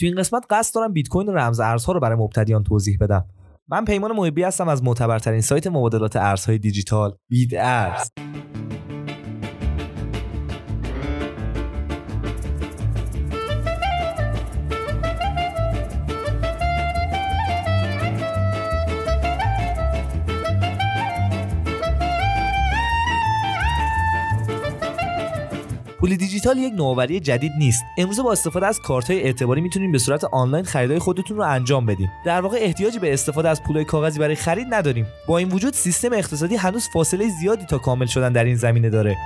تو این قسمت قصد دارم بیت کوین و رمز ارزها رو برای مبتدیان توضیح بدم. من پیمان محبی هستم از معتبرترین سایت مبادلات ارزهای دیجیتال. بیت ارز پول دیجیتال یک نوآوری جدید نیست. امروز با استفاده از کارت های اعتباری می‌تونید به صورت آنلاین خریدای خودتون رو انجام بدین در واقع احتیاجی به استفاده از پولای کاغذی برای خرید نداریم. با این وجود سیستم اقتصادی هنوز فاصله زیادی تا کامل شدن در این زمینه داره.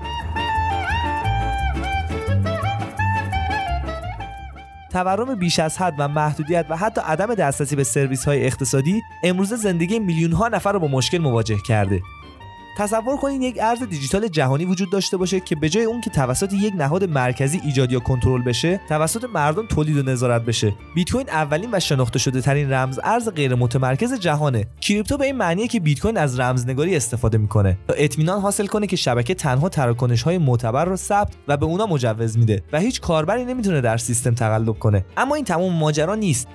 تورم بیش از حد و محدودیت و حتی عدم دسترسی به سرویس های اقتصادی امروز زندگی میلیون ها نفر رو با مشکل مواجه کرده. تصور کنید یک ارز دیجیتال جهانی وجود داشته باشه که به جای اون که توسط یک نهاد مرکزی ایجاد یا کنترل بشه توسط مردم تولید و نظارت بشه. بیت کوین اولین و شناخته شده ترین رمز ارز غیر متمرکز جهانه. کریپتو به این معنیه که بیت کوین از رمزنگاری استفاده می‌کنه تا اطمینان حاصل کنه که شبکه تنها تراکنش های معتبر رو ثبت و به اونا مجوز میده و هیچ کاربری نمی‌تونه در سیستم تقلب کنه. اما این تمام ماجرا نیست.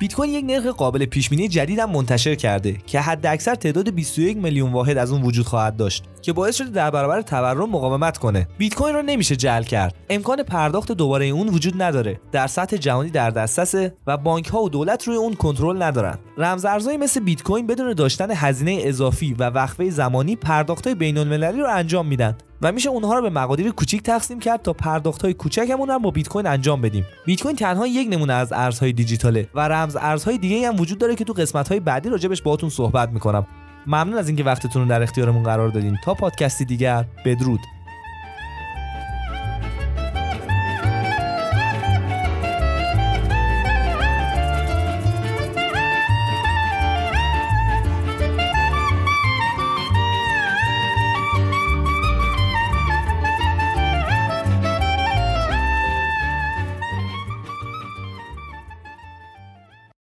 بیت کوین یک نرخ قابل پیش بینی جدید هم منتشر کرده که حداکثر تعداد 21 میلیون واحد از اون وجود خواهد داشت که باعث شده در برابر تورم مقاومت کنه. بیت کوین رو نمیشه جل کرد. امکان پرداخت دوباره اون وجود نداره. در سطح جهانی در دسترسه و بانک ها و دولت روی اون کنترل ندارن. رمز ارزهایی مثل بیت کوین بدون داشتن هزینه اضافی و وقفه زمانی پرداخت های بین المللی رو انجام میدن. و میشه اونها رو به مقادیر کوچیک تقسیم کرد تا پرداخت های کوچکمون هم با بیت کوین انجام بدیم. بیت کوین تنها یک نمونه از ارزهای دیجیتاله و رمز ارزهای دیگه هم وجود داره که تو قسمت های بعدی راجبش باهاتون صحبت می‌کنم. ممنون از اینکه وقتتون رو در اختیارمون قرار دادین. تا پادکستی دیگر بدرود.